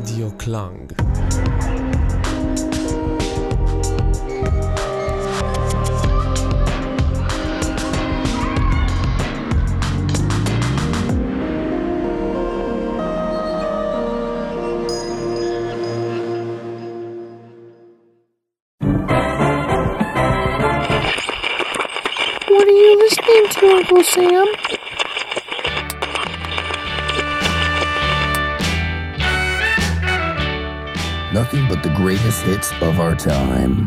Radio Klang. What are you listening to, Uncle Sam? Nothing but the greatest hits of our time.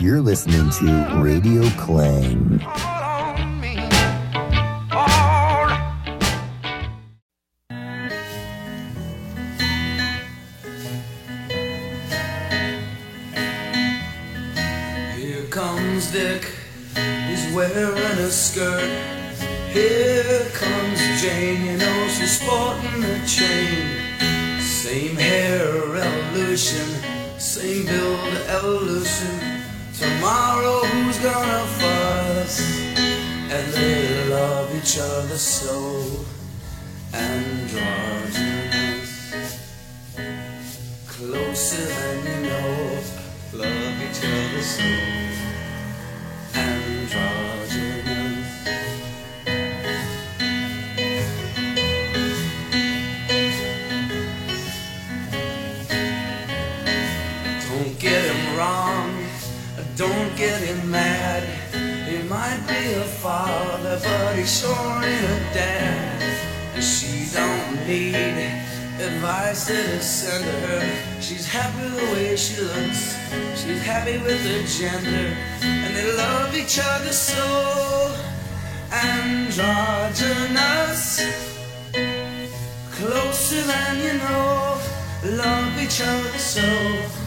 You're listening to Radio Clang. Tomorrow who's gonna fuss? And they love each other so sent her. She's happy with the way she looks, she's happy with her gender, and they love each other so. Androgynous. Closer than you know, love each other so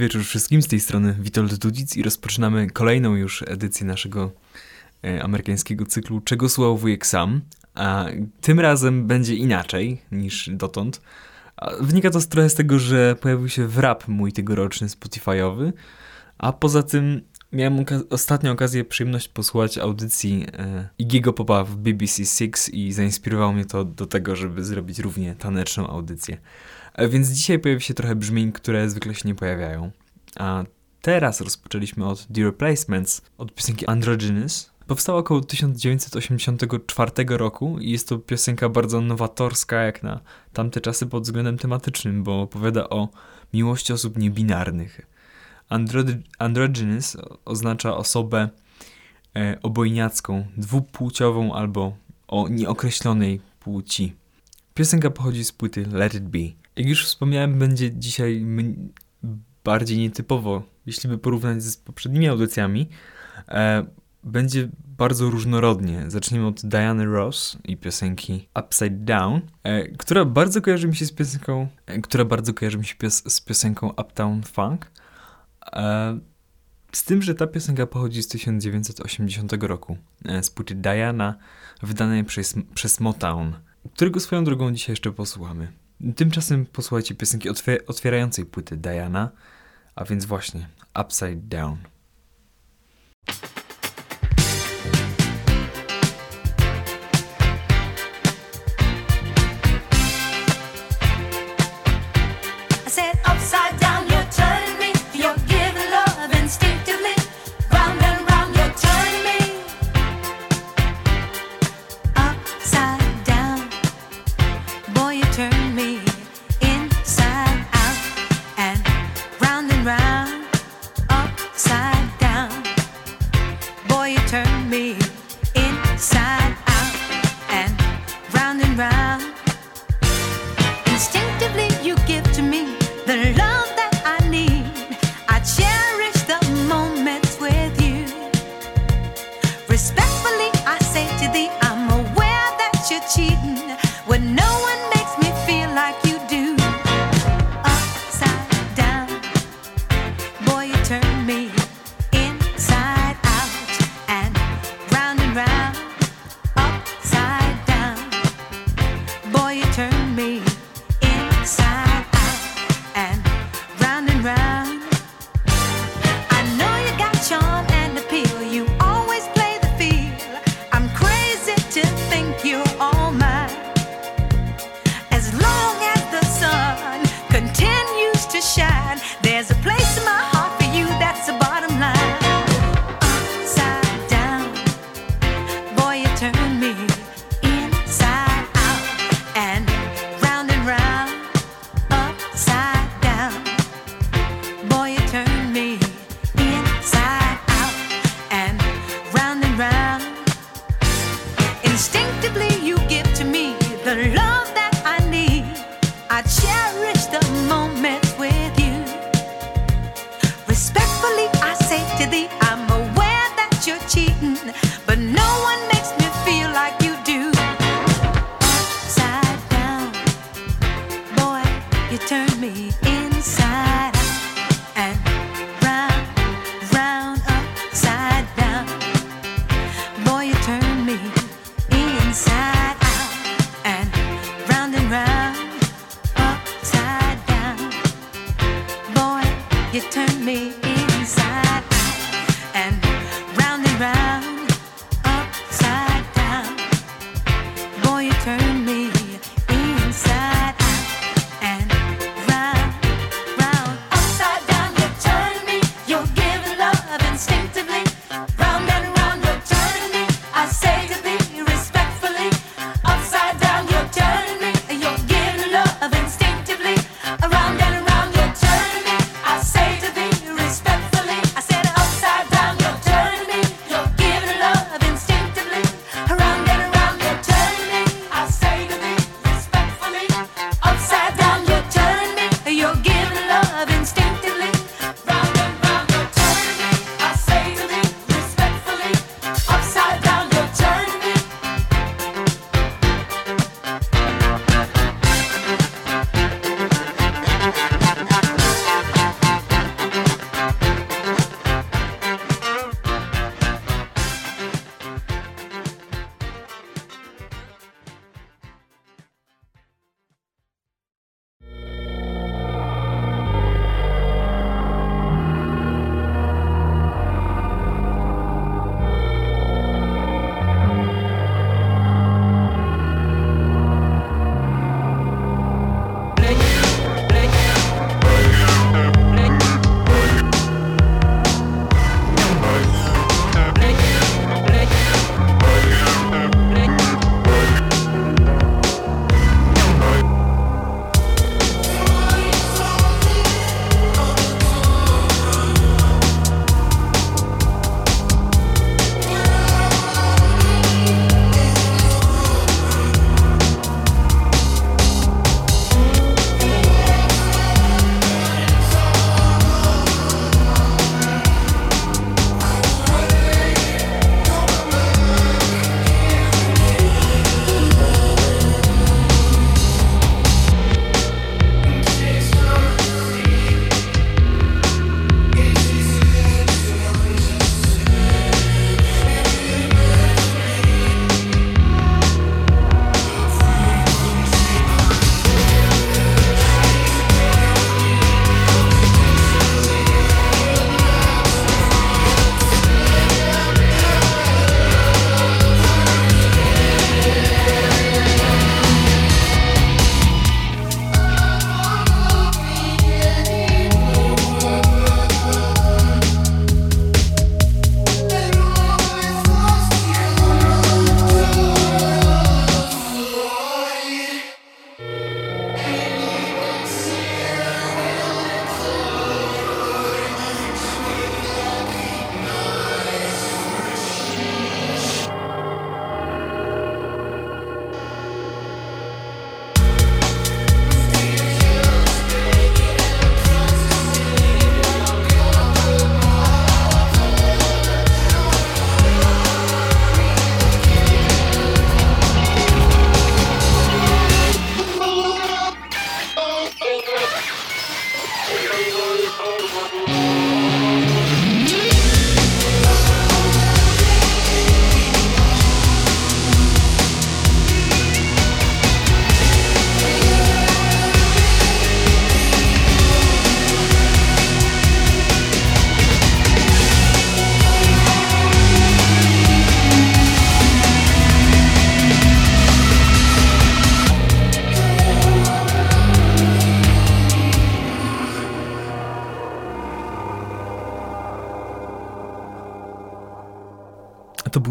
wieczór wszystkim, z tej strony Witold Dudzic i rozpoczynamy kolejną już edycję naszego e, amerykańskiego cyklu Czego słuchał wujek sam, a tym razem będzie inaczej niż dotąd. A wynika to z- trochę z tego, że pojawił się wrap mój tegoroczny Spotify'owy, a poza tym miałem oka- ostatnio okazję, przyjemność posłuchać audycji e, Igiego Popa w BBC Six i zainspirowało mnie to do tego, żeby zrobić równie taneczną audycję. E, Więc dzisiaj pojawi się trochę brzmień, które zwykle się nie pojawiają. A teraz rozpoczęliśmy od The Replacements, od piosenki Androgynous. Powstała około 1984 roku i jest to piosenka bardzo nowatorska jak na tamte czasy pod względem tematycznym, bo opowiada o miłości osób niebinarnych. Andro- androgynous oznacza osobę e, obojniacką, dwupłciową albo o nieokreślonej płci. Piosenka pochodzi z płyty Let It Be. Jak już wspomniałem, będzie dzisiaj bardziej nietypowo, jeśli by porównać z poprzednimi audycjami, e, będzie bardzo różnorodnie. Zaczniemy od Diany Ross i piosenki Upside Down, e, która bardzo kojarzy mi się z piosenką, e, która bardzo kojarzy mi się pios z piosenką Uptown Funk. E, z tym, że ta piosenka pochodzi z 1980 roku, e, z płyty Diana, wydanej przez, przez Motown, którego swoją drogą dzisiaj jeszcze posłuchamy. Tymczasem posłuchajcie piosenki otwierającej płyty Diana, a więc właśnie Upside Down. I'm aware that you're cheating.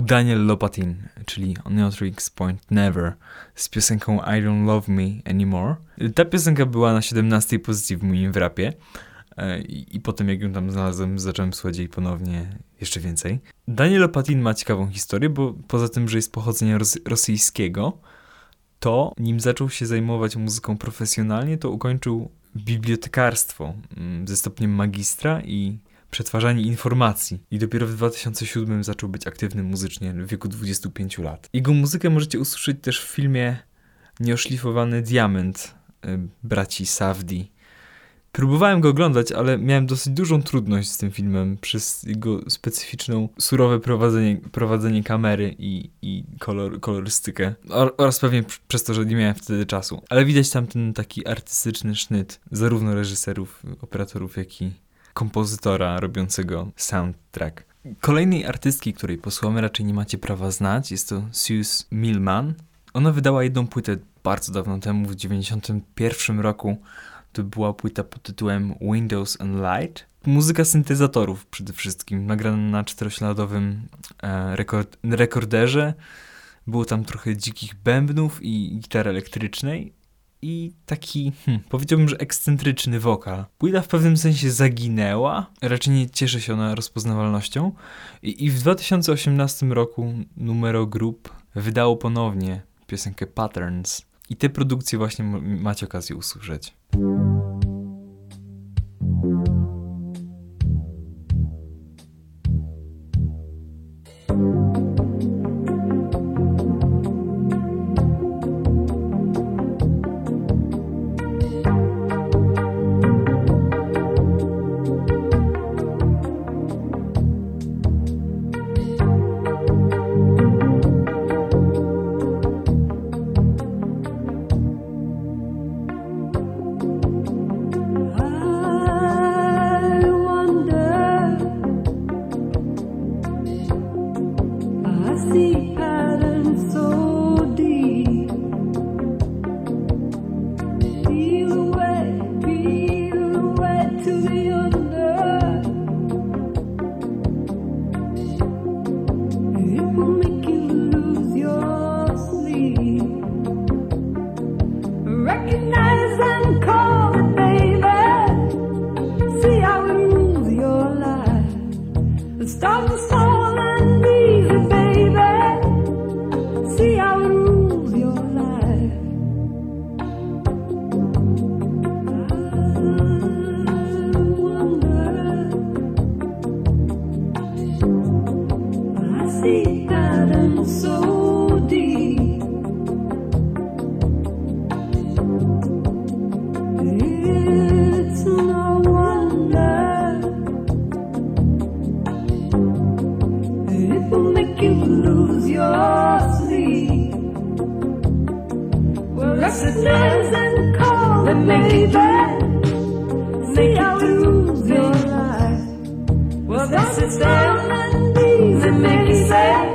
Daniel Lopatin, czyli Neotrix Point Never z piosenką I Don't Love Me Anymore. Ta piosenka była na 17 pozycji w moim wrapie. E, I, I potem jak ją tam znalazłem, zacząłem słuchać jej ponownie jeszcze więcej. Daniel Lopatin ma ciekawą historię, bo poza tym, że jest pochodzenia ros rosyjskiego, to nim zaczął się zajmować muzyką profesjonalnie, to ukończył bibliotekarstwo mm, ze stopniem magistra i przetwarzanie informacji. I dopiero w 2007 zaczął być aktywny muzycznie w wieku 25 lat. Jego muzykę możecie usłyszeć też w filmie Nieoszlifowany Diament y, braci Savdi. Próbowałem go oglądać, ale miałem dosyć dużą trudność z tym filmem przez jego specyficzną, surowe prowadzenie, prowadzenie kamery i, i kolor, kolorystykę. oraz pewnie przez to, że nie miałem wtedy czasu. Ale widać tam ten taki artystyczny sznyt zarówno reżyserów, operatorów, jak i kompozytora robiącego soundtrack. Kolejnej artystki, której posłuchamy raczej nie macie prawa znać, jest to Suze Millman. Ona wydała jedną płytę bardzo dawno temu, w 1991 roku. To była płyta pod tytułem Windows and Light. Muzyka syntezatorów przede wszystkim, nagrana na czterośladowym e, rekord rekorderze. Było tam trochę dzikich bębnów i gitary elektrycznej i taki, hmm, powiedziałbym, że ekscentryczny wokal. Płyta w pewnym sensie zaginęła, raczej nie cieszy się ona rozpoznawalnością i, i w 2018 roku Numero Group wydało ponownie piosenkę Patterns i te produkcje właśnie macie okazję usłyszeć. see so deep. It's no wonder it will make you lose your sleep. Well, recognize and call make it. See how you lose your life. Well, that's make you sad.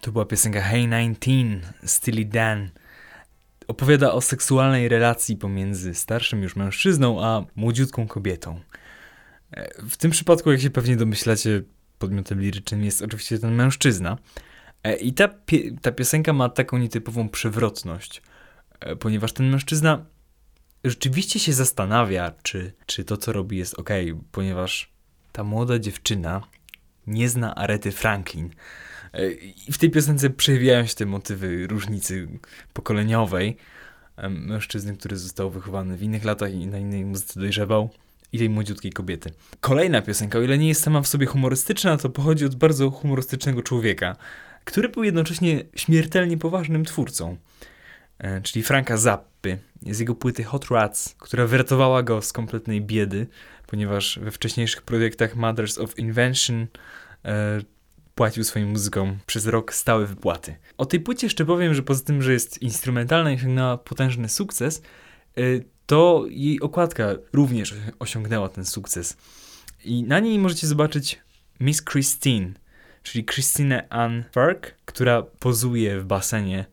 To była piosenka Hey 19 Steely Dan. Opowiada o seksualnej relacji pomiędzy starszym już mężczyzną a młodziutką kobietą. E, w tym przypadku, jak się pewnie domyślacie, podmiotem lirycznym jest oczywiście ten mężczyzna. E, I ta, ta piosenka ma taką nietypową przewrotność, e, ponieważ ten mężczyzna rzeczywiście się zastanawia, czy, czy to, co robi, jest ok, ponieważ ta młoda dziewczyna nie zna Arety Franklin. E, I w tej piosence przejawiają się te motywy różnicy pokoleniowej. Mężczyzny, który został wychowany w innych latach i na innej muzyce dojrzewał, i tej młodziutkiej kobiety. Kolejna piosenka, o ile nie jest sama w sobie humorystyczna, to pochodzi od bardzo humorystycznego człowieka, który był jednocześnie śmiertelnie poważnym twórcą. E, Czyli Franka Zappy, z jego płyty Hot Rats, która wyratowała go z kompletnej biedy, ponieważ we wcześniejszych projektach Mothers of Invention e, płacił swoim muzykom przez rok stałe wypłaty. O tej płycie jeszcze powiem, że poza tym, że jest instrumentalna i osiągnęła potężny sukces, y, to jej okładka również osiągnęła ten sukces. I na niej możecie zobaczyć Miss Christine, czyli Christine Ann Fark, która pozuje w basenie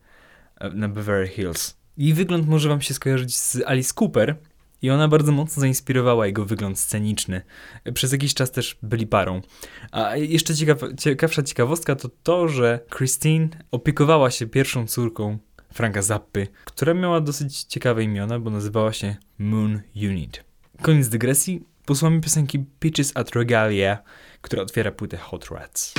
e, na Beverly Hills. Jej wygląd może wam się skojarzyć z Alice Cooper i ona bardzo mocno zainspirowała jego wygląd sceniczny. Przez jakiś czas też byli parą. A jeszcze ciekaw, ciekawsza ciekawostka to to, że Christine opiekowała się pierwszą córką Franka Zappy, która miała dosyć ciekawe imiona, bo nazywała się Moon Unit. Koniec dygresji. Posłuchamy piosenki Peaches at Regalia, która otwiera płytę Hot Rats.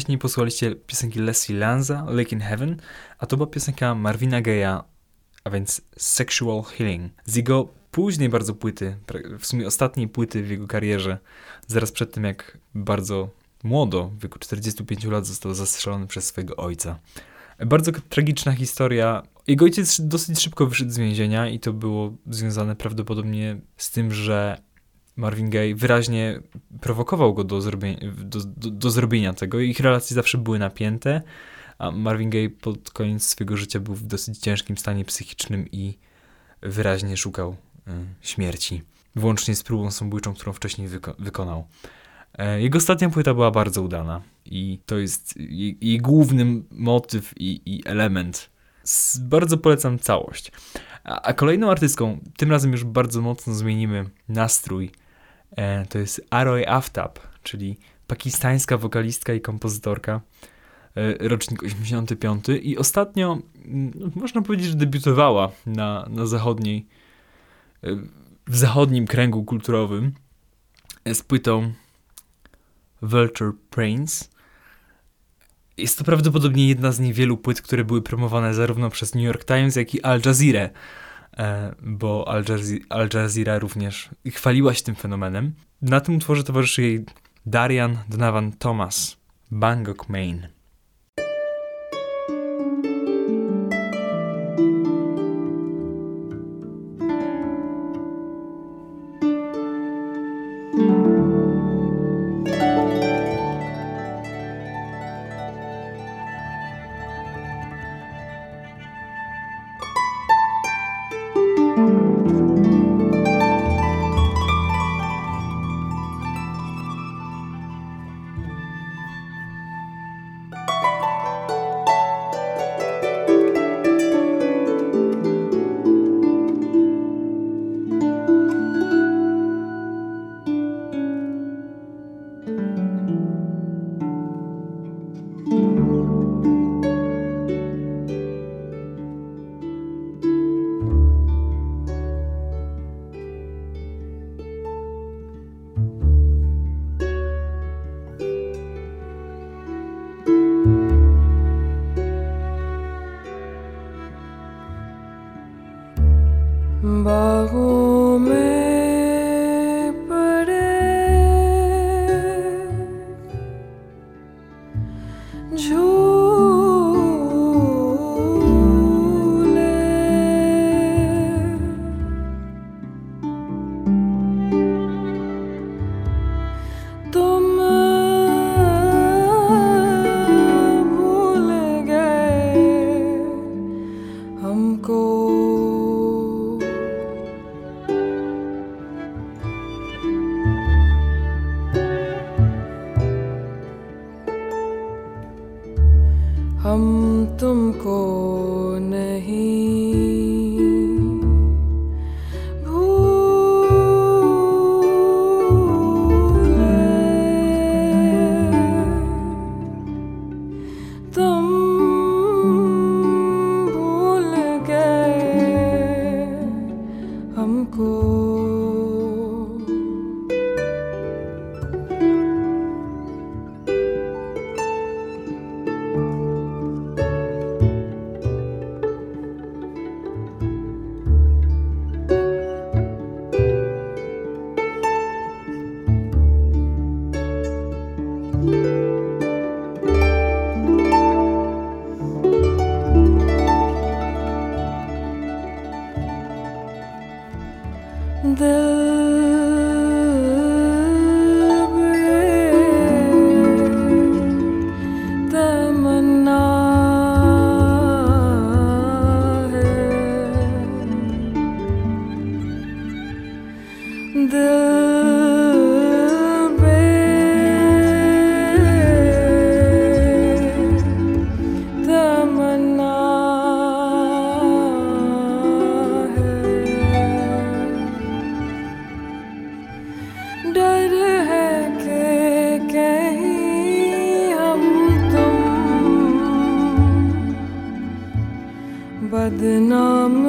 Wcześniej posłuchaliście piosenki Leslie Lanza, Lake in Heaven, a to była piosenka Marvina Gaye'a, a więc Sexual Healing. Z jego późnej bardzo płyty, w sumie ostatniej płyty w jego karierze, zaraz przed tym jak bardzo młodo, w wieku 45 lat został zastrzelony przez swojego ojca. Bardzo tragiczna historia. Jego ojciec dosyć szybko wyszedł z więzienia i to było związane prawdopodobnie z tym, że Marvin Gaye wyraźnie prowokował go do zrobienia, do, do, do zrobienia tego. Ich relacje zawsze były napięte, a Marvin Gaye pod koniec swojego życia był w dosyć ciężkim stanie psychicznym i wyraźnie szukał y, śmierci. Włącznie z próbą samobójczą, którą wcześniej wyko- wykonał. E, Jego ostatnia płyta była bardzo udana i to jest jej, jej główny motyw i, i element. S- bardzo polecam całość. A, kolejną artystką, tym razem już bardzo mocno zmienimy nastrój, to jest Aroy Aftab, czyli pakistańska wokalistka i kompozytorka, e, rocznik 85 i ostatnio, mm, można powiedzieć, że debiutowała na, na zachodniej, e, w zachodnim kręgu kulturowym e, z płytą Vulture Brains. Jest to prawdopodobnie jedna z niewielu płyt, które były promowane zarówno przez New York Times, jak i Al Jazeera, e, bo Al Jazeera, Al Jazeera również chwaliła się tym fenomenem. Na tym utworze towarzyszy jej Darian Donovan Thomas, Bangkok, Maine. बदनाम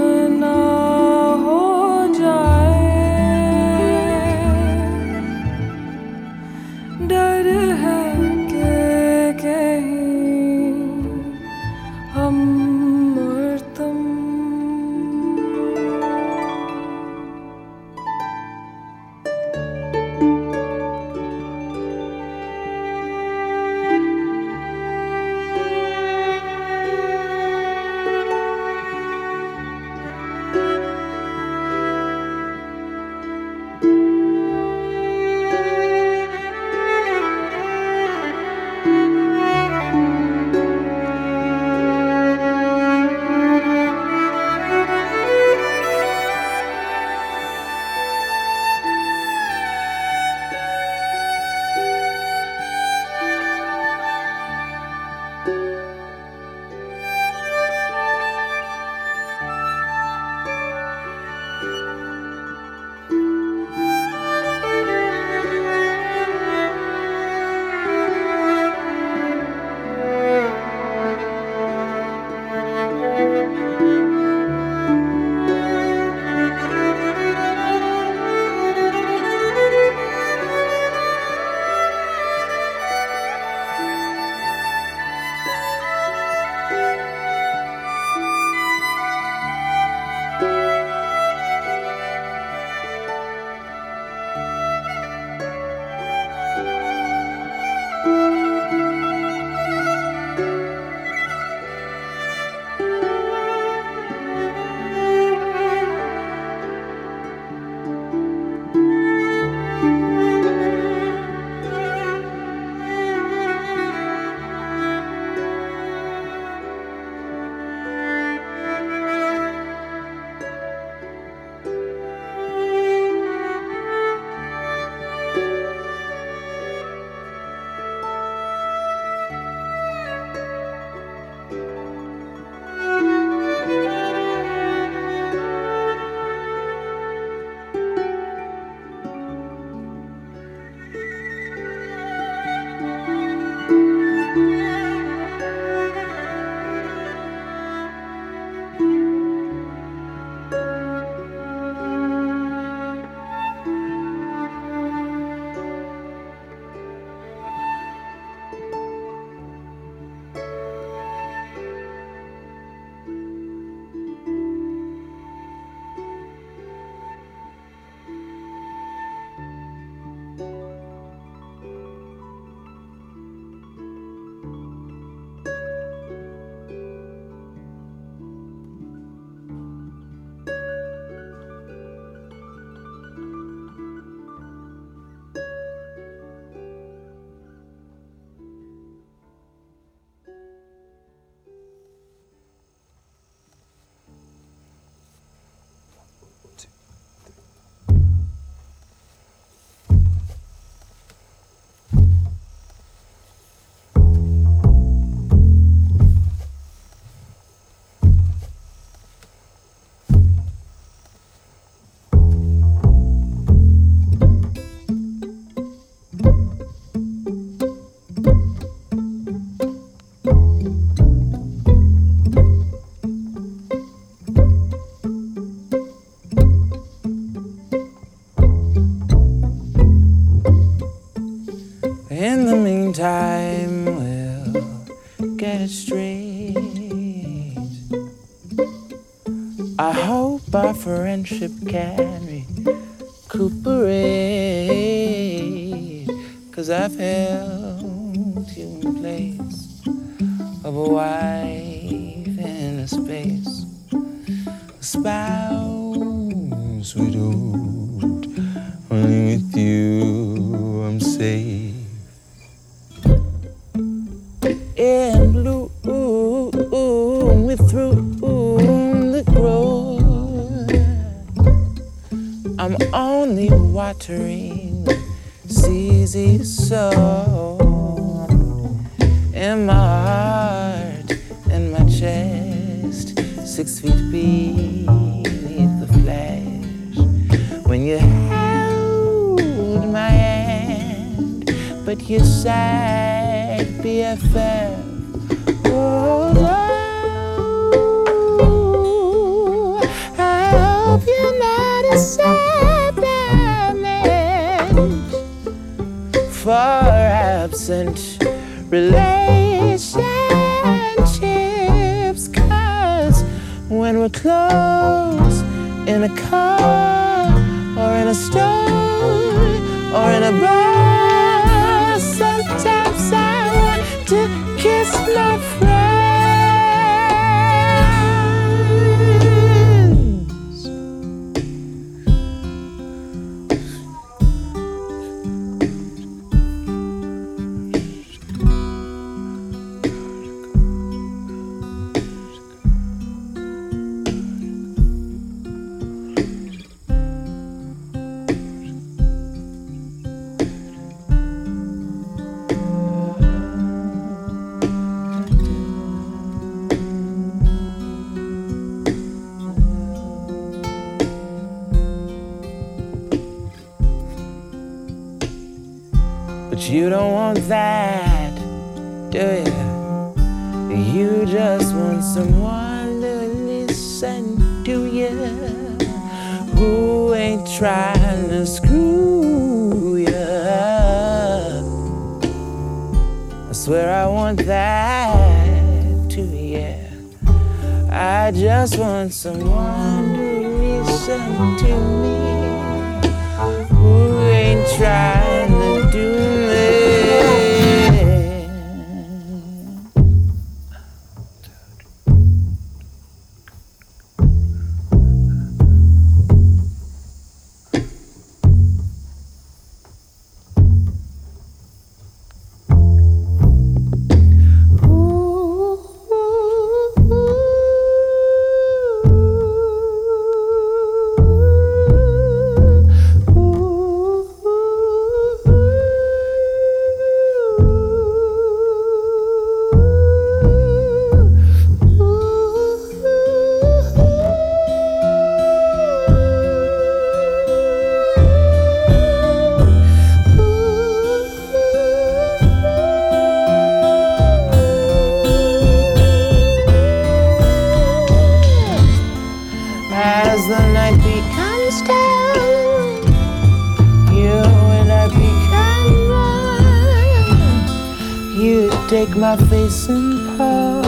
My face and paw,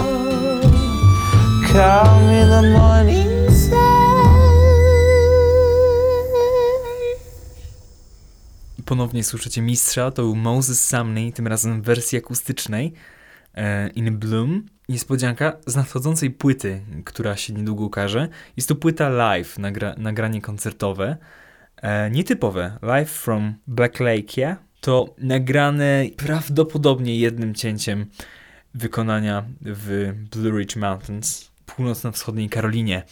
call me the morning sun. Ponownie słyszycie mistrza, to był Moses Sumney, tym razem w wersji akustycznej e, In Bloom. Niespodzianka z nadchodzącej płyty, która się niedługo ukaże. Jest to płyta live, nagra nagranie koncertowe. E, nietypowe. Live from Black Lake, yeah? To nagrane prawdopodobnie jednym cięciem wykonania w Blue Ridge Mountains, północno-wschodniej Karolinie.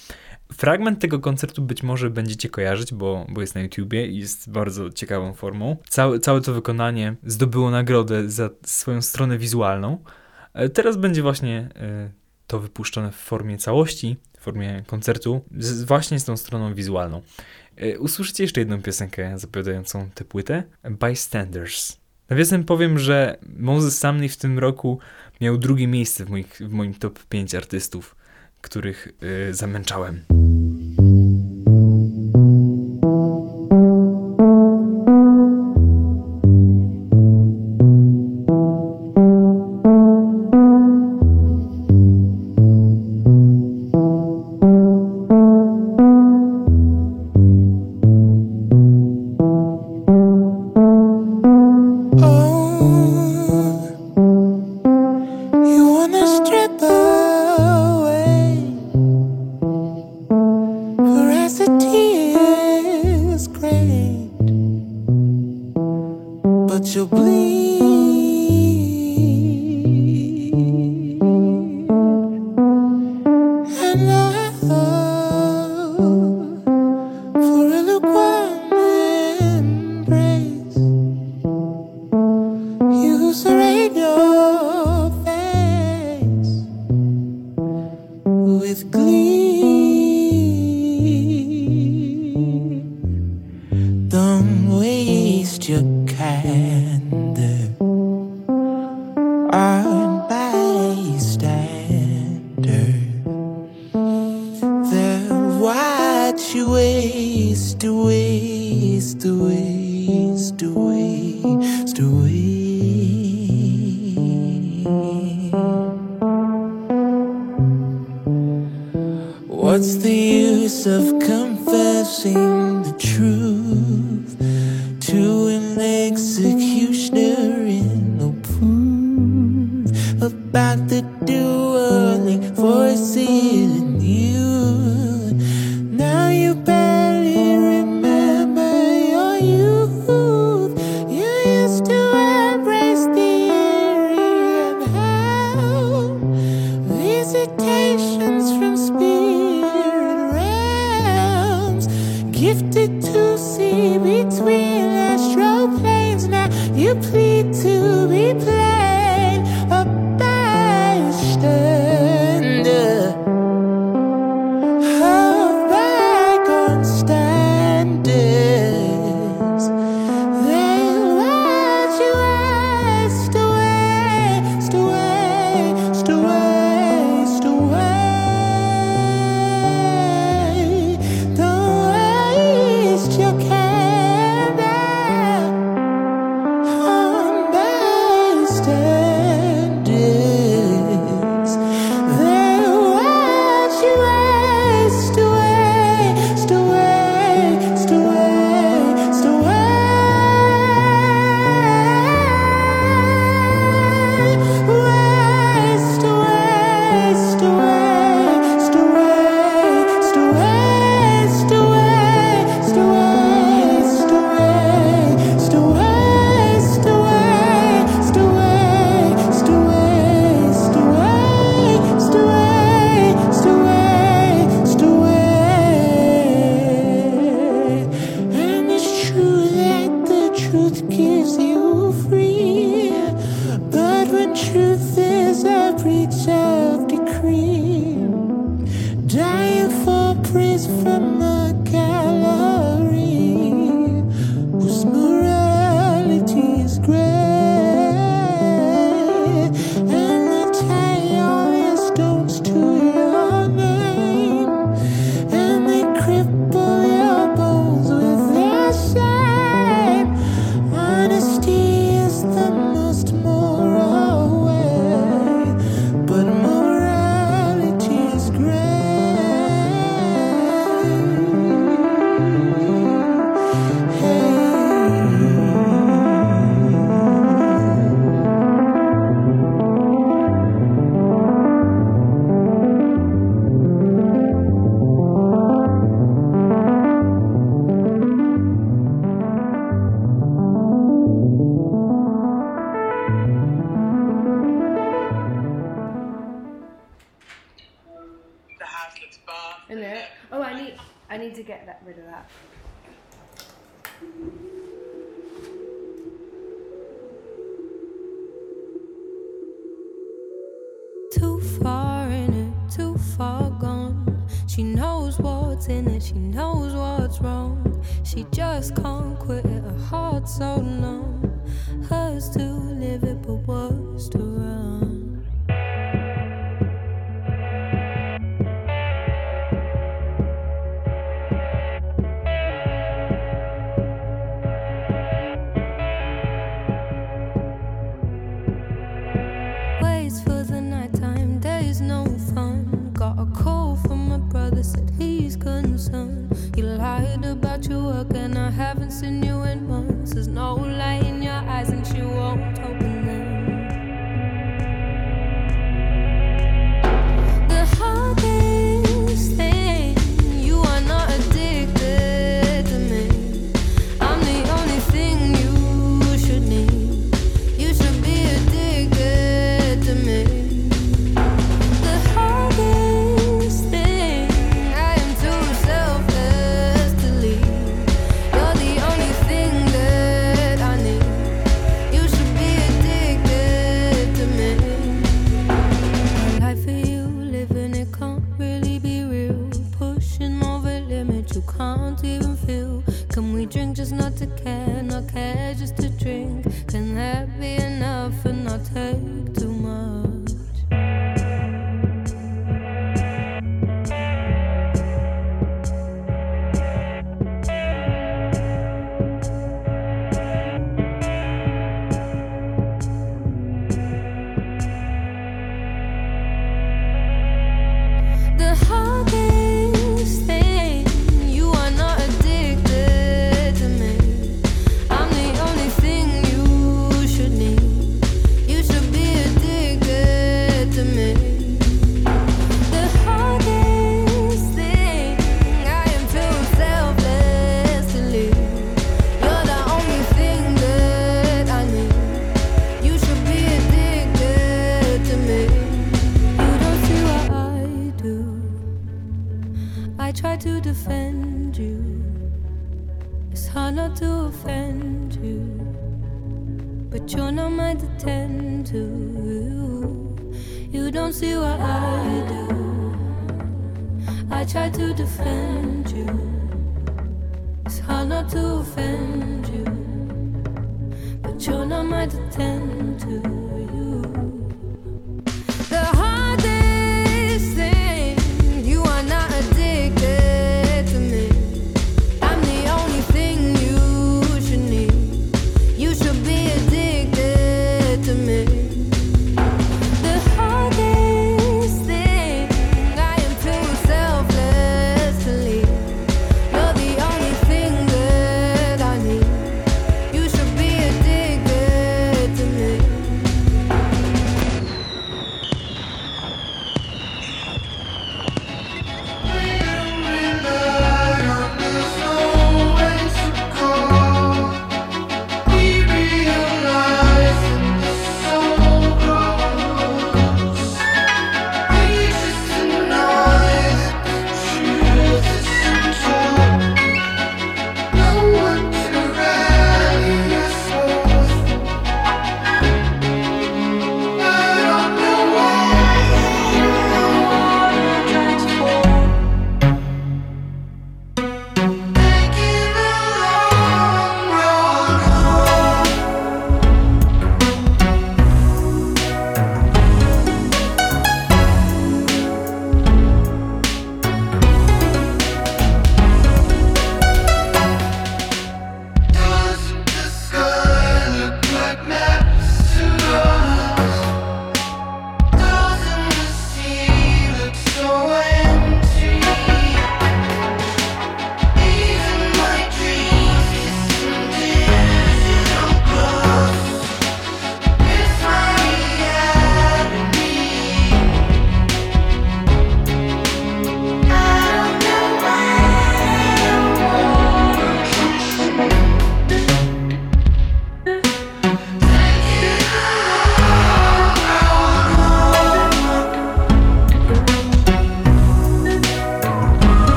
Fragment tego koncertu być może będziecie kojarzyć, bo, bo jest na YouTubie i jest bardzo ciekawą formą. Całe, całe to wykonanie zdobyło nagrodę za swoją stronę wizualną. E, Teraz będzie właśnie e, to wypuszczone w formie całości, w formie koncertu, z, właśnie z tą stroną wizualną. E, Usłyszycie jeszcze jedną piosenkę zapowiadającą tę płytę, Bystanders. Nawiasem powiem, że Moses Sumney w tym roku miał drugie miejsce w, moich, w moim top 5 artystów, których e, zamęczałem.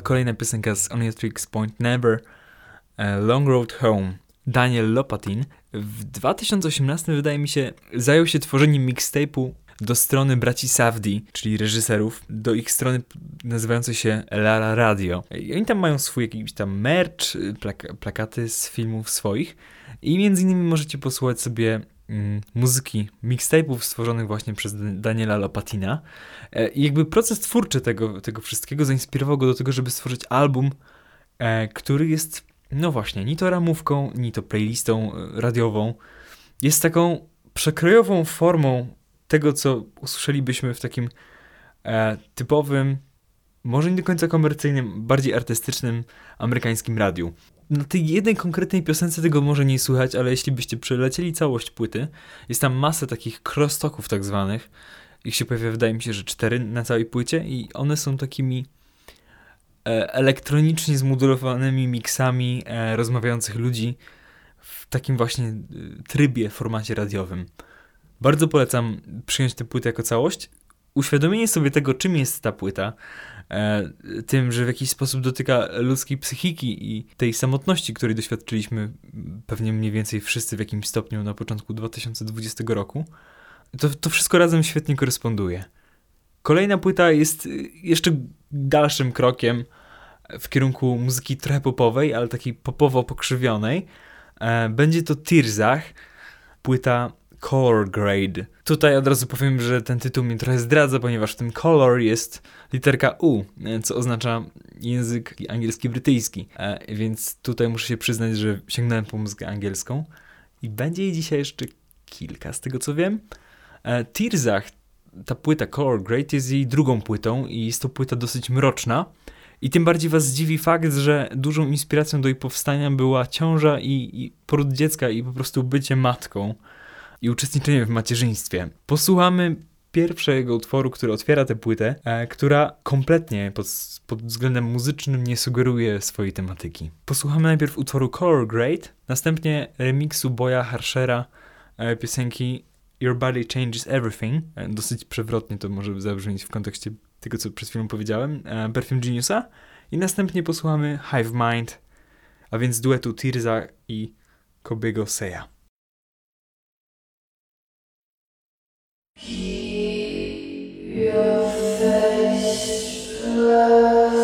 Kolejna piosenka z Oniatrix Point Never, e, Long Road Home. Daniel Lopatin w 2018 wydaje mi się zajął się tworzeniem mixtape'u do strony braci Safdi, czyli reżyserów, do ich strony nazywającej się Lara Radio. I oni tam mają swój jakiś tam merch, plak- plakaty z filmów swoich i między innymi możecie posłuchać sobie muzyki mixtape'ów stworzonych właśnie przez Daniela Lopatina. E, I jakby proces twórczy tego, tego wszystkiego zainspirował go do tego, żeby stworzyć album, e, który jest, no właśnie, ni to ramówką, ni to playlistą e, radiową. Jest taką przekrojową formą tego, co usłyszelibyśmy w takim typowym, może nie do końca komercyjnym, bardziej artystycznym amerykańskim radiu. Na tej jednej konkretnej piosence tego może nie słychać, ale jeśli byście przelecieli całość płyty, jest tam masę takich crosstalków tak zwanych. Ich się pojawia, wydaje mi się, że cztery na całej płycie i one są takimi e, elektronicznie zmodulowanymi miksami e, rozmawiających ludzi w takim właśnie e, trybie, formacie radiowym. Bardzo polecam przyjąć tę płytę jako całość. Uświadomienie sobie tego, czym jest ta płyta, tym, że w jakiś sposób dotyka ludzkiej psychiki i tej samotności, której doświadczyliśmy pewnie mniej więcej wszyscy w jakimś stopniu na początku 2020 roku, to, to wszystko razem świetnie koresponduje. Kolejna płyta jest jeszcze dalszym krokiem w kierunku muzyki trochę popowej, ale takiej popowo pokrzywionej. E, Będzie to Tirzach, płyta Color Grade. Tutaj od razu powiem, że ten tytuł mnie trochę zdradza, ponieważ w tym color jest literka U, e, co oznacza język angielski brytyjski. E, Więc tutaj muszę się przyznać, że sięgnąłem po muzykę angielską i będzie jej dzisiaj jeszcze kilka, z tego co wiem. E, Tirzach, ta płyta Color Grade jest jej drugą płytą i jest to płyta dosyć mroczna. I tym bardziej was zdziwi fakt, że dużą inspiracją do jej powstania była ciąża i, i poród dziecka i po prostu bycie matką i uczestniczenie w macierzyństwie. Posłuchamy pierwszego utworu, który otwiera tę płytę, e, która kompletnie pod, pod względem muzycznym nie sugeruje swojej tematyki. Posłuchamy najpierw utworu Color Grade, następnie remiksu Boya Harshera e, piosenki Your Body Changes Everything. E, Dosyć przewrotnie to może zabrzmieć w kontekście tego, co przed chwilą powiedziałem, e, Perfume Geniusa. I następnie posłuchamy Hive Mind, a więc duetu Tirza i Kobiego Seya. You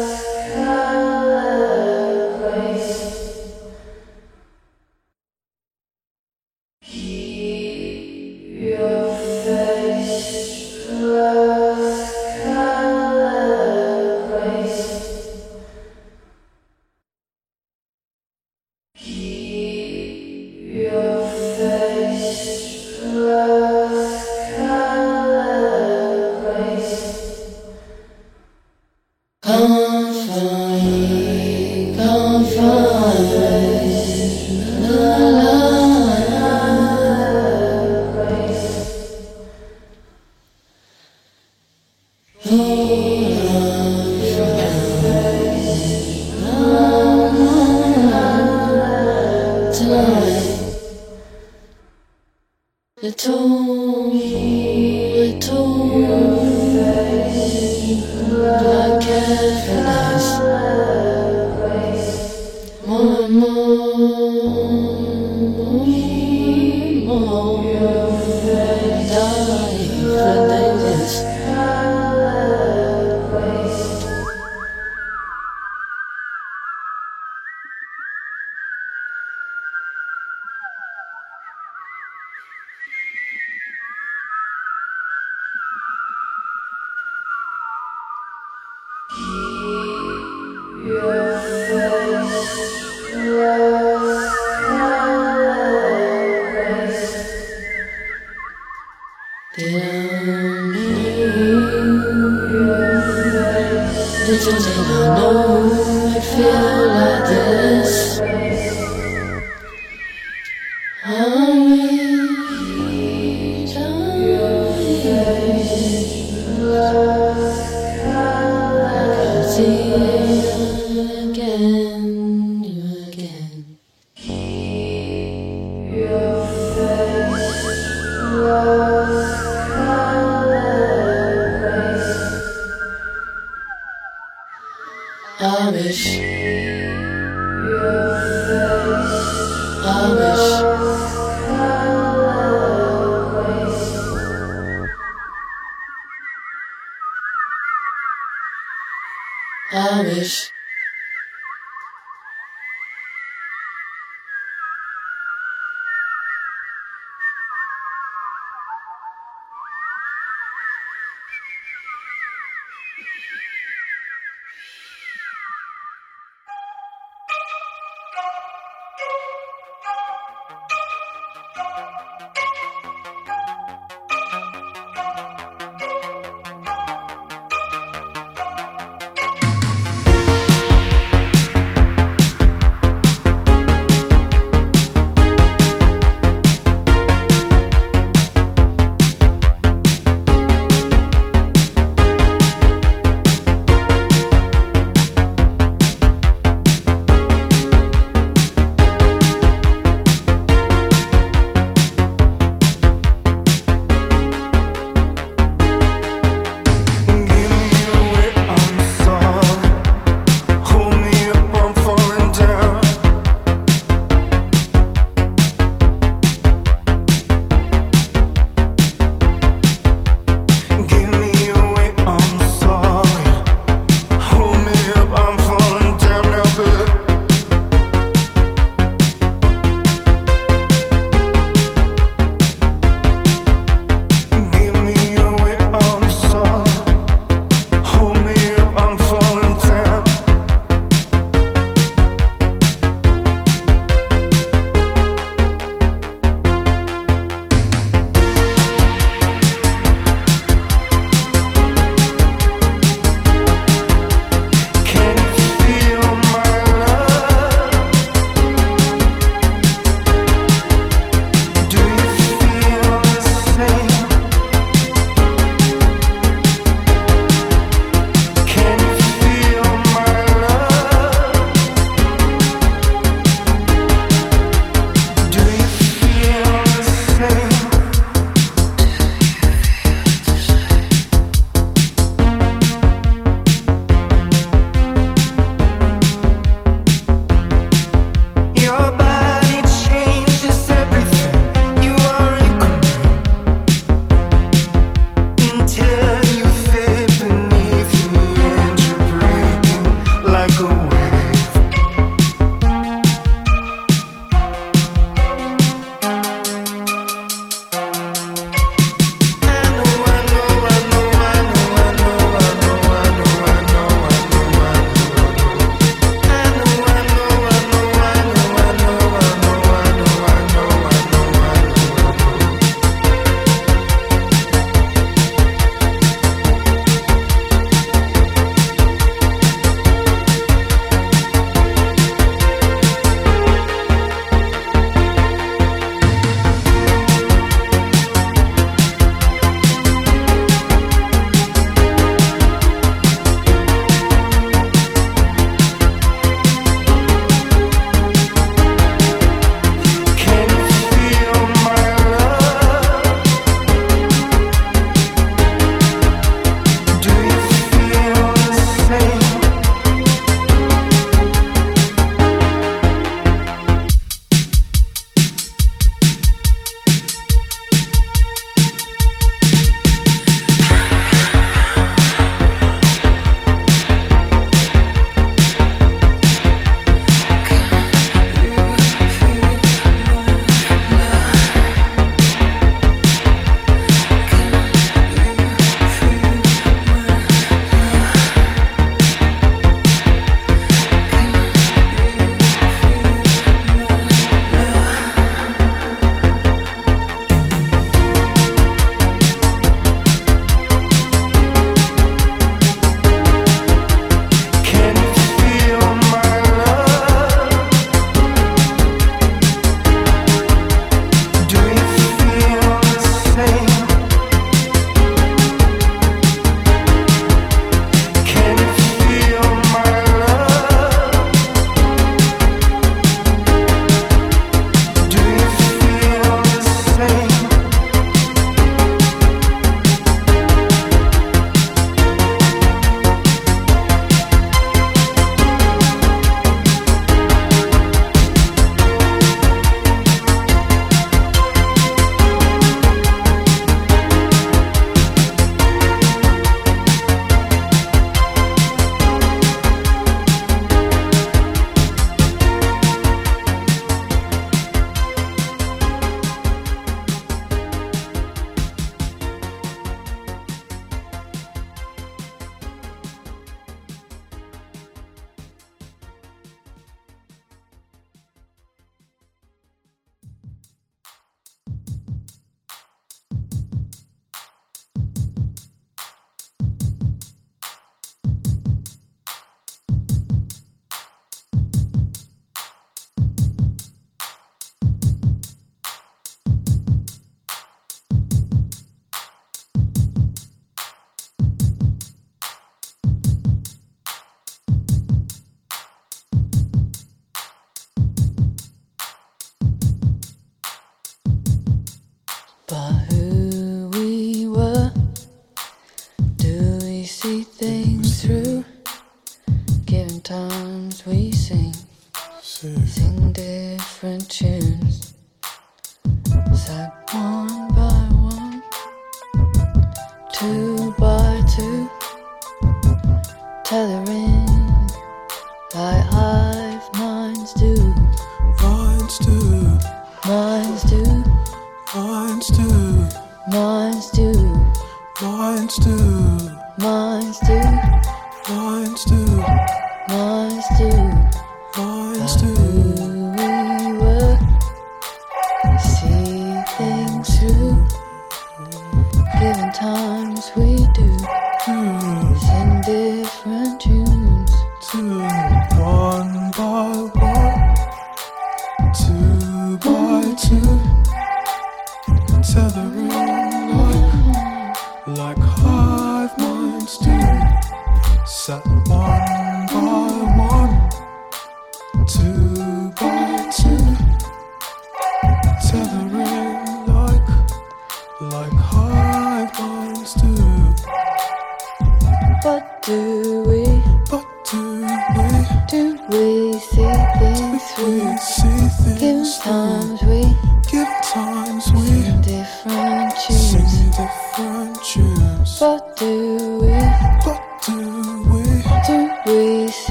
watching.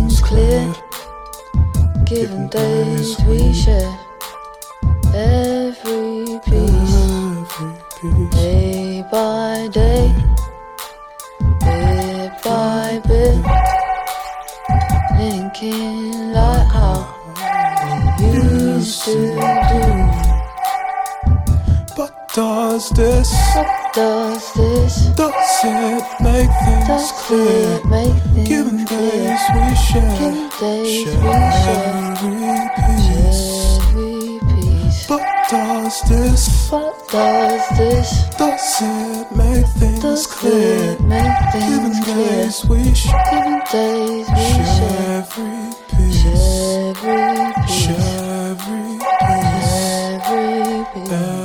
seems clear. Given days we share every piece, day by day, bit by bit, linking like how we used to do. But does this? Does this? Does it make things does clear? It make things Given days we share, Given days share we share. Peace. But does this? But does this? Does it make things does clear? It make things Given clear? days we share, Given days we share. every. Share every. Share every piece. Every piece. Every piece.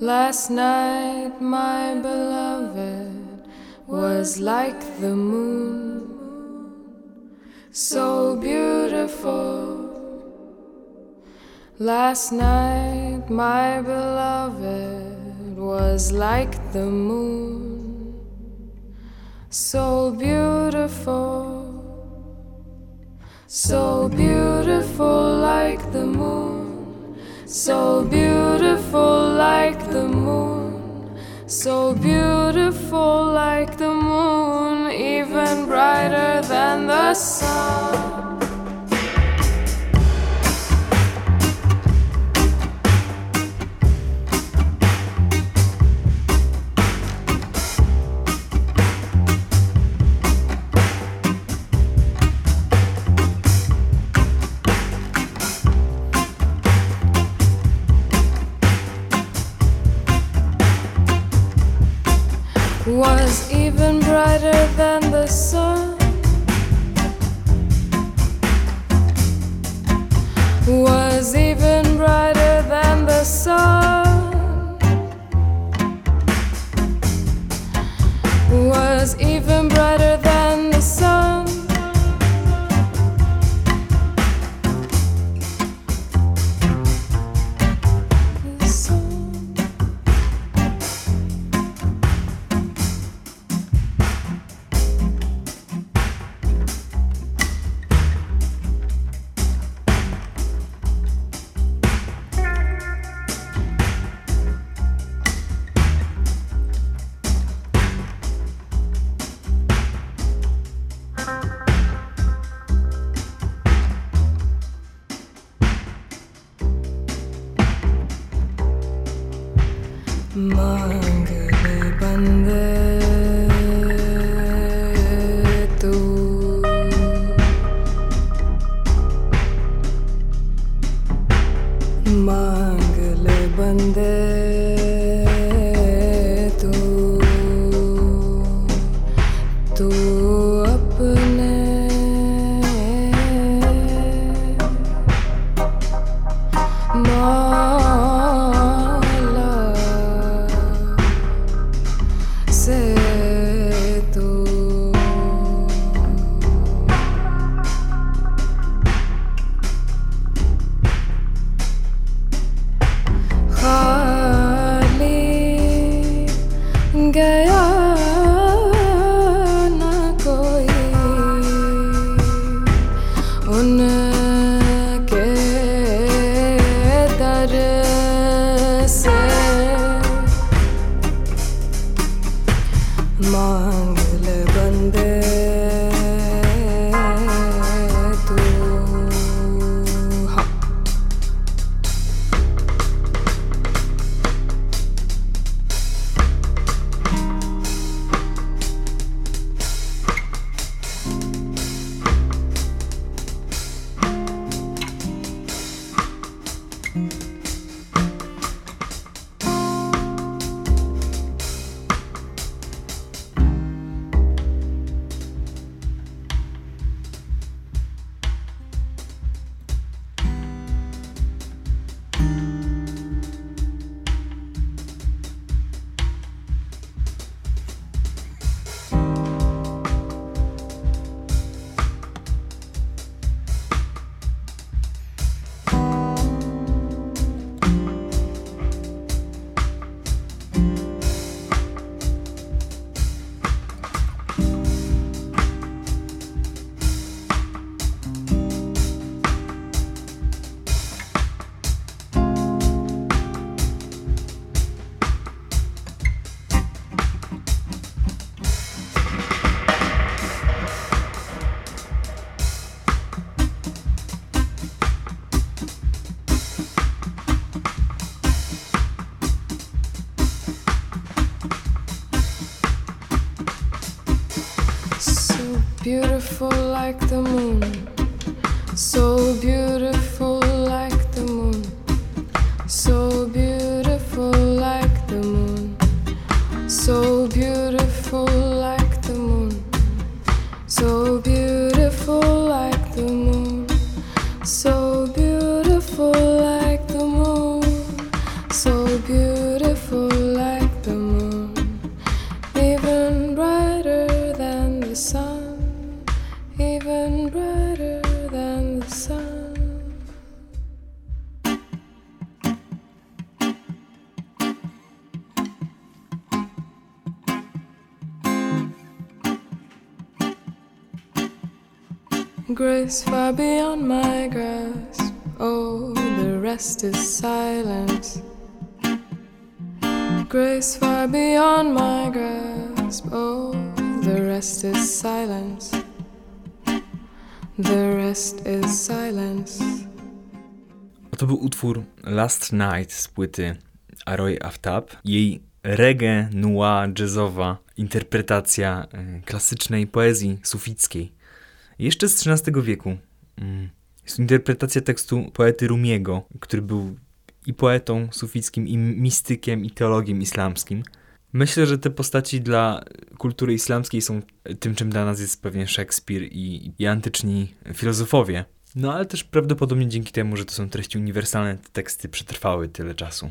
Last night, my beloved was like the moon, so beautiful. Last night, my beloved was like the moon, so beautiful, so beautiful like the moon, so beautiful like the moon, so beautiful like the moon, even brighter than the sun. Brighter than the sun. Was even far beyond my grasp. Oh, the rest is silence. Grace far beyond my grasp. Oh, the rest is silence. The rest is silence. To był utwór Last Night z płyty Aroy Aftab. Jej reggae, noir, jazzowa interpretacja e, klasycznej poezji sufickiej. Jeszcze z XIII wieku. Mm, Jest interpretacja tekstu poety Rumiego, który był i poetą sufickim, i mistykiem, i teologiem islamskim. Myślę, że te postaci dla kultury islamskiej są tym, czym dla nas jest pewnie Szekspir i, i antyczni filozofowie. No ale też prawdopodobnie dzięki temu, że to są treści uniwersalne, te teksty przetrwały tyle czasu.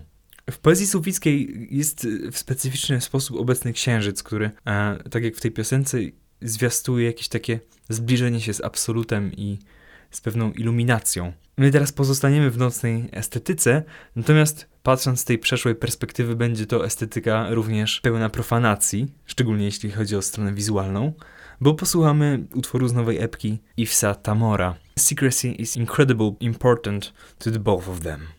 W poezji sufickiej jest w specyficzny sposób obecny księżyc, który, e, tak jak w tej piosence, zwiastuje jakieś takie zbliżenie się z absolutem i z pewną iluminacją. My teraz pozostaniemy w nocnej estetyce, natomiast patrząc z tej przeszłej perspektywy, będzie to estetyka również pełna profanacji, szczególnie jeśli chodzi o stronę wizualną, bo posłuchamy utworu z nowej epki Ifsa Tamora. Secrecy is incredibly important to the both of them.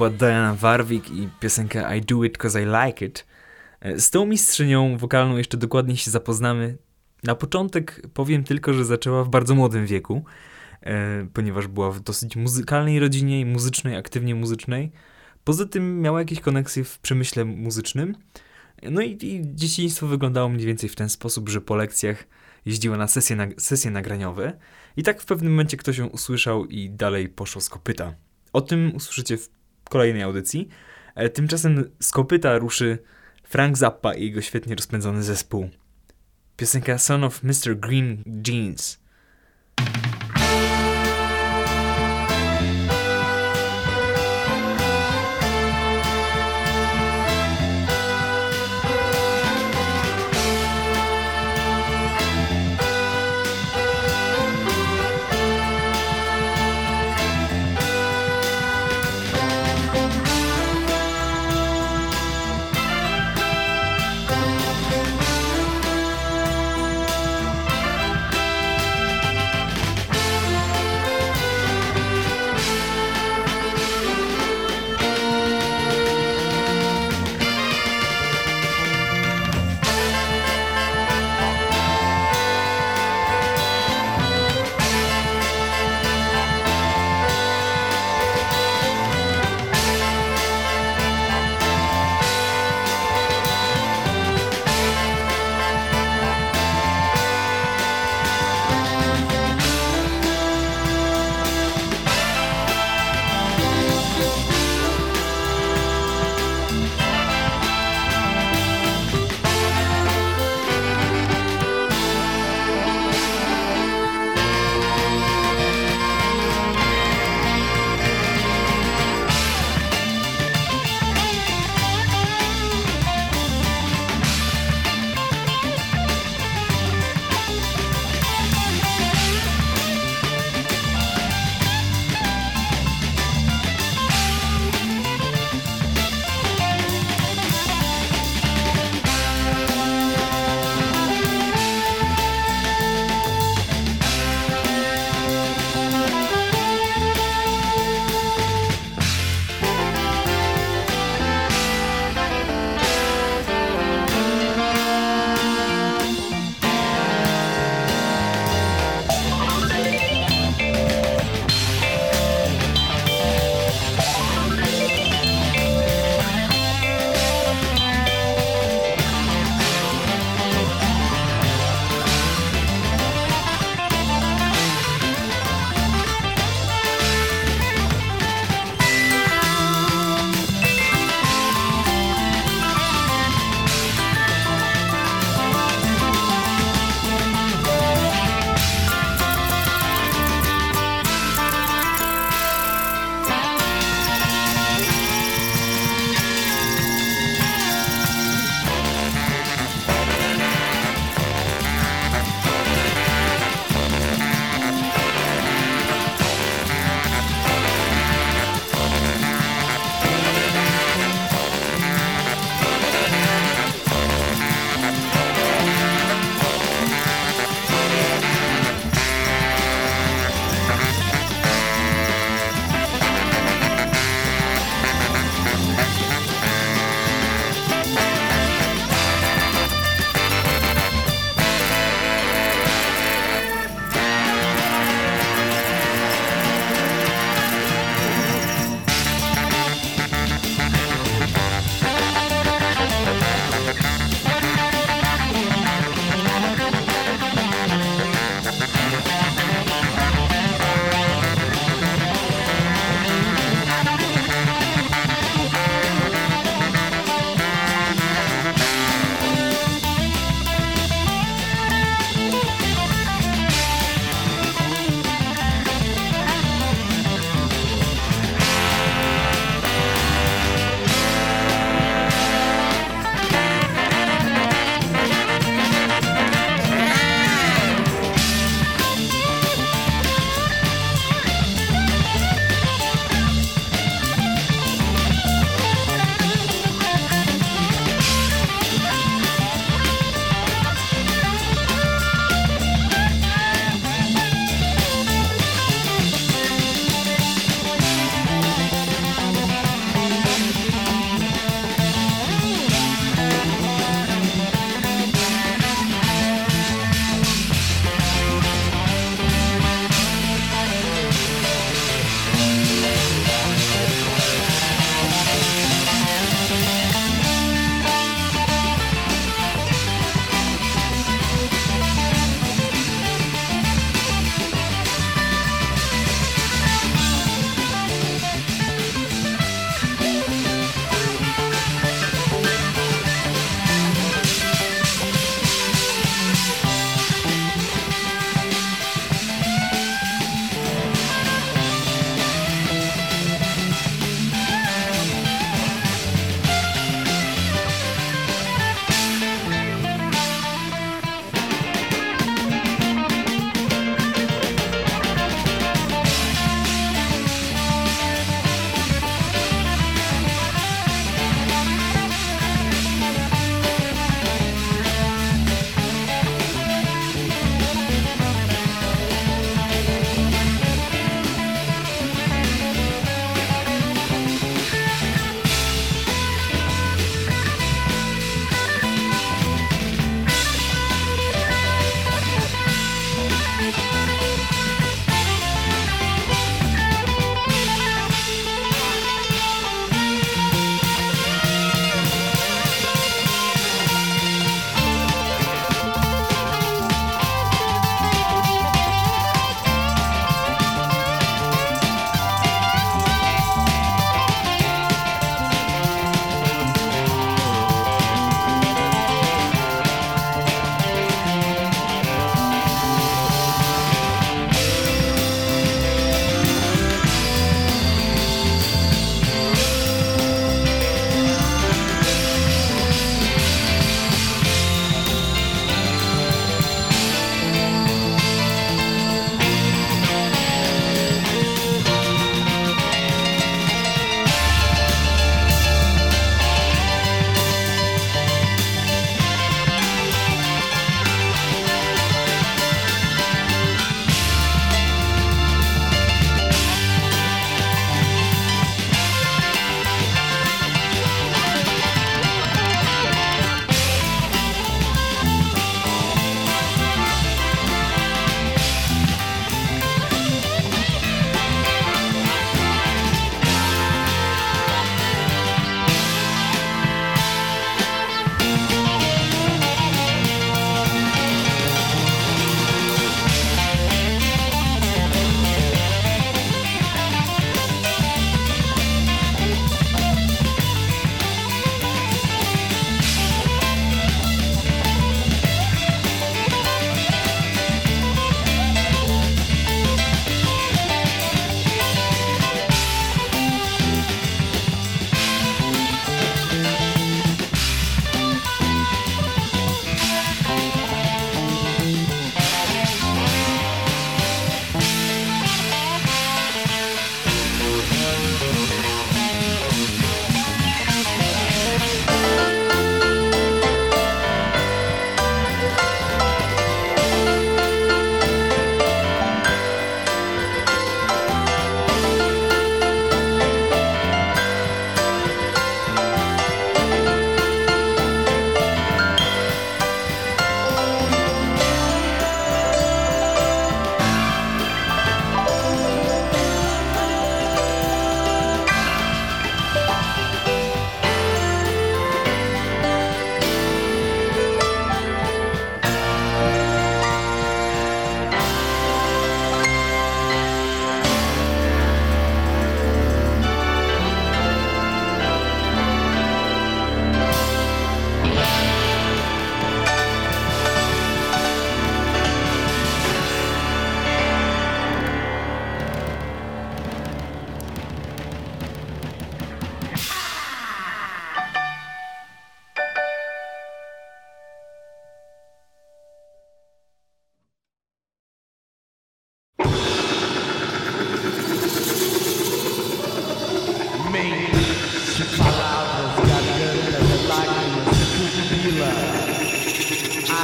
Była Diana Warwick i piosenka I Do It Cause I Like It. E, Z tą mistrzynią wokalną jeszcze dokładnie się zapoznamy. Na początek powiem tylko, że zaczęła w bardzo młodym wieku, e, ponieważ była w dosyć muzykalnej rodzinie muzycznej, aktywnie muzycznej. Poza tym miała jakieś koneksje w przemyśle muzycznym. No i, i dzieciństwo wyglądało mniej więcej w ten sposób, że po lekcjach jeździła na sesje, nag- sesje nagraniowe i tak w pewnym momencie ktoś ją usłyszał i dalej poszło z kopyta. O tym usłyszycie w kolejnej audycji. E, Tymczasem z kopyta ruszy Frank Zappa i jego świetnie rozpędzony zespół. Piosenka Son of Mr. Green Jeans.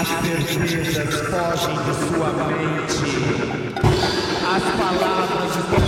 Certezas fogem de sua mente. As palavras estão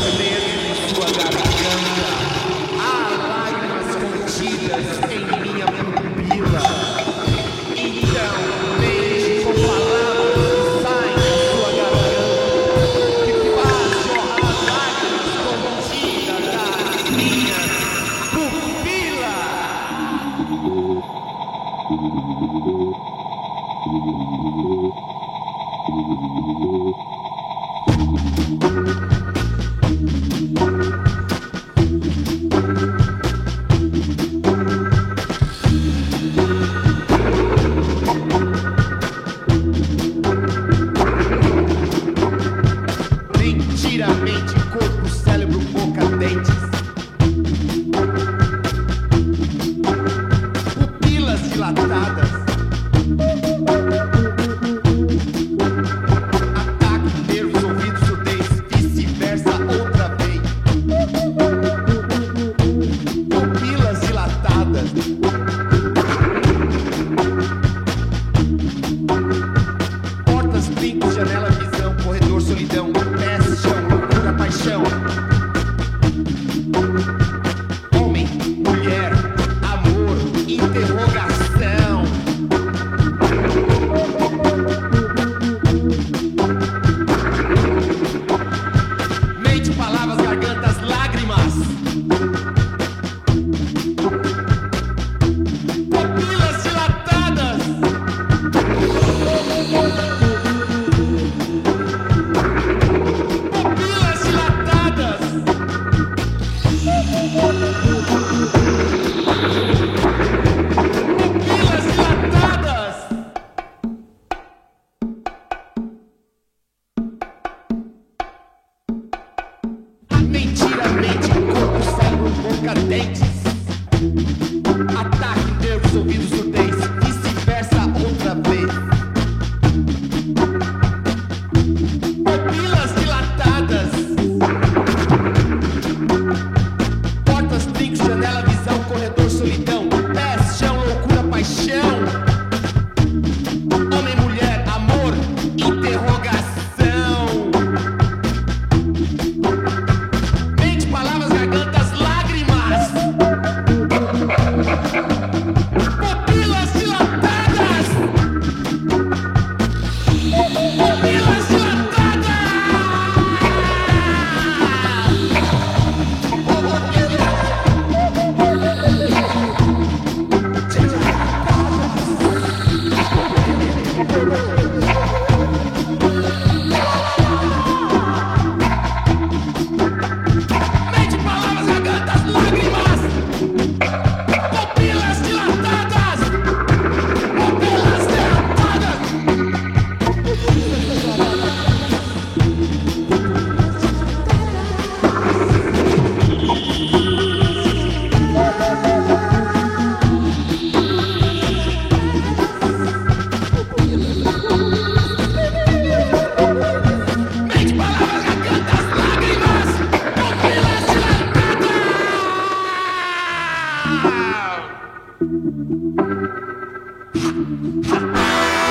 oh you.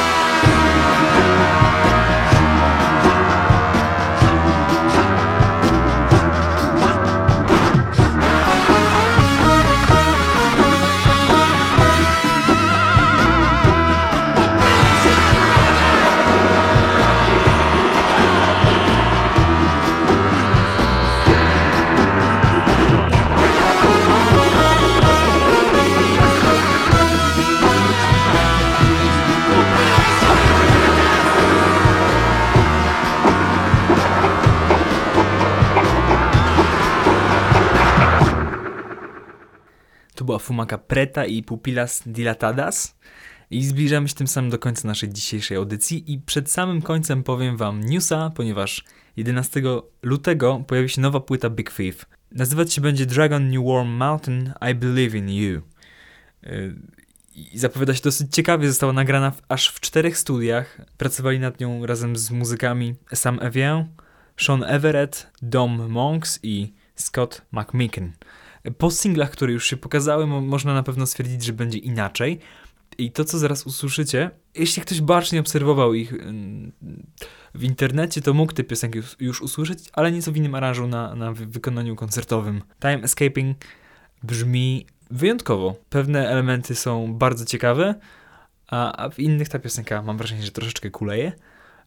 To była Fumaka Preta i Pupilas Dilatadas. I zbliżamy się tym samym do końca naszej dzisiejszej audycji i przed samym końcem powiem wam newsa, ponieważ 11 lutego pojawi się nowa płyta Big Thief. Nazywać się będzie Dragon New Warm Mountain I Believe in You. Yy, I zapowiada się dosyć ciekawie, została nagrana w, aż w czterech studiach. Pracowali nad nią razem z muzykami Sam Evian, Sean Everett, Dom Monks i Scott McMicken. Po singlach, które już się pokazały, mo można na pewno stwierdzić, że będzie inaczej. I to, co zaraz usłyszycie, jeśli ktoś bacznie obserwował ich mm, w internecie, to mógł te piosenki już usłyszeć, ale nieco w innym aranżu na, na wykonaniu koncertowym. Time Escaping brzmi wyjątkowo. Pewne elementy są bardzo ciekawe, a, a w innych ta piosenka mam wrażenie, że troszeczkę kuleje,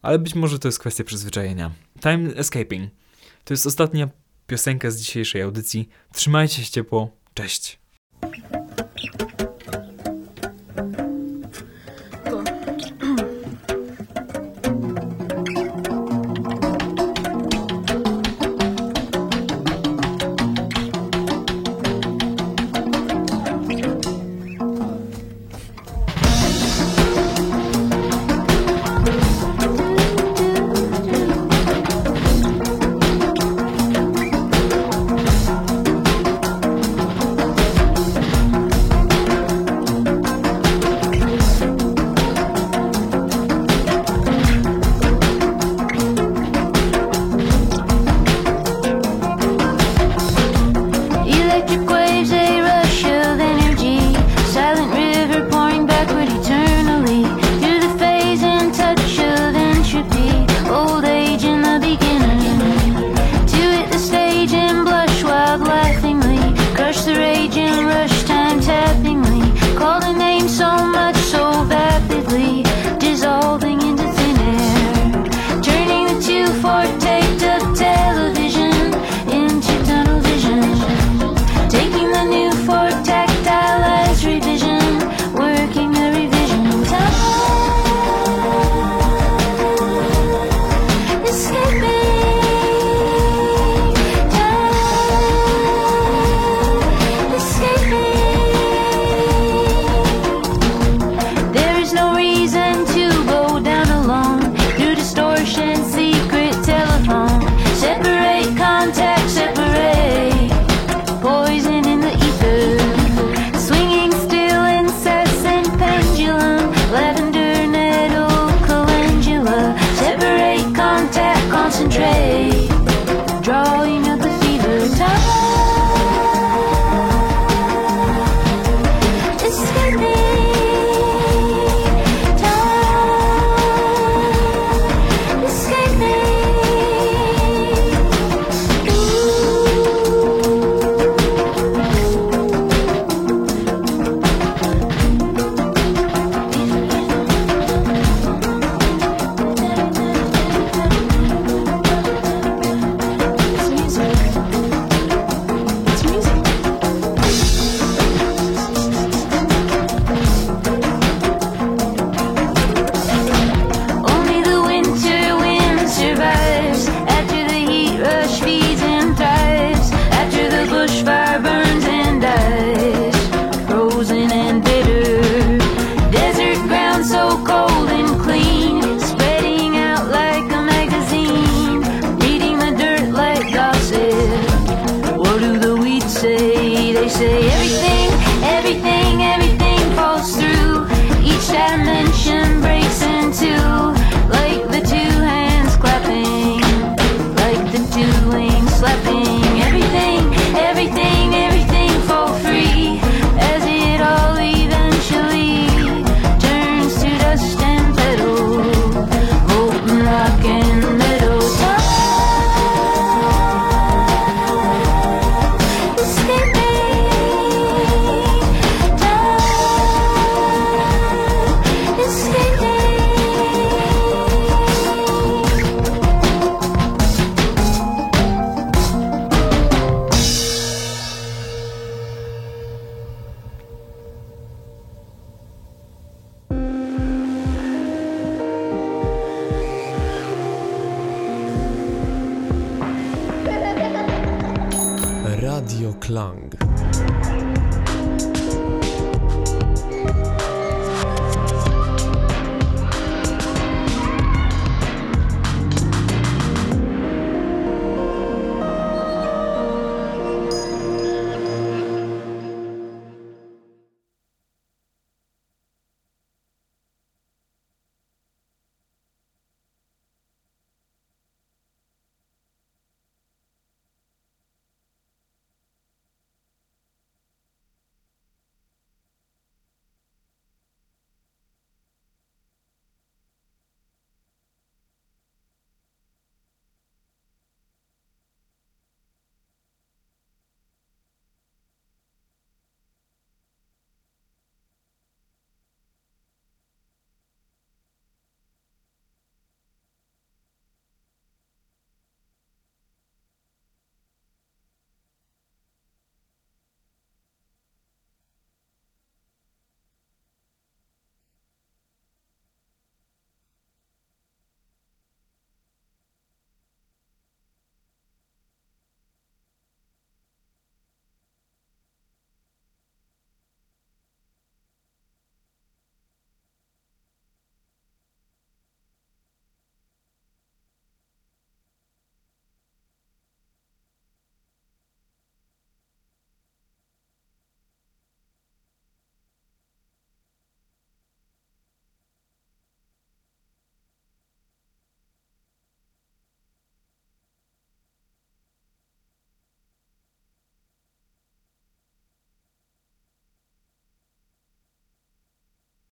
ale być może to jest kwestia przyzwyczajenia. Time Escaping to jest ostatnia piosenkę z dzisiejszej audycji. Trzymajcie się ciepło, cześć!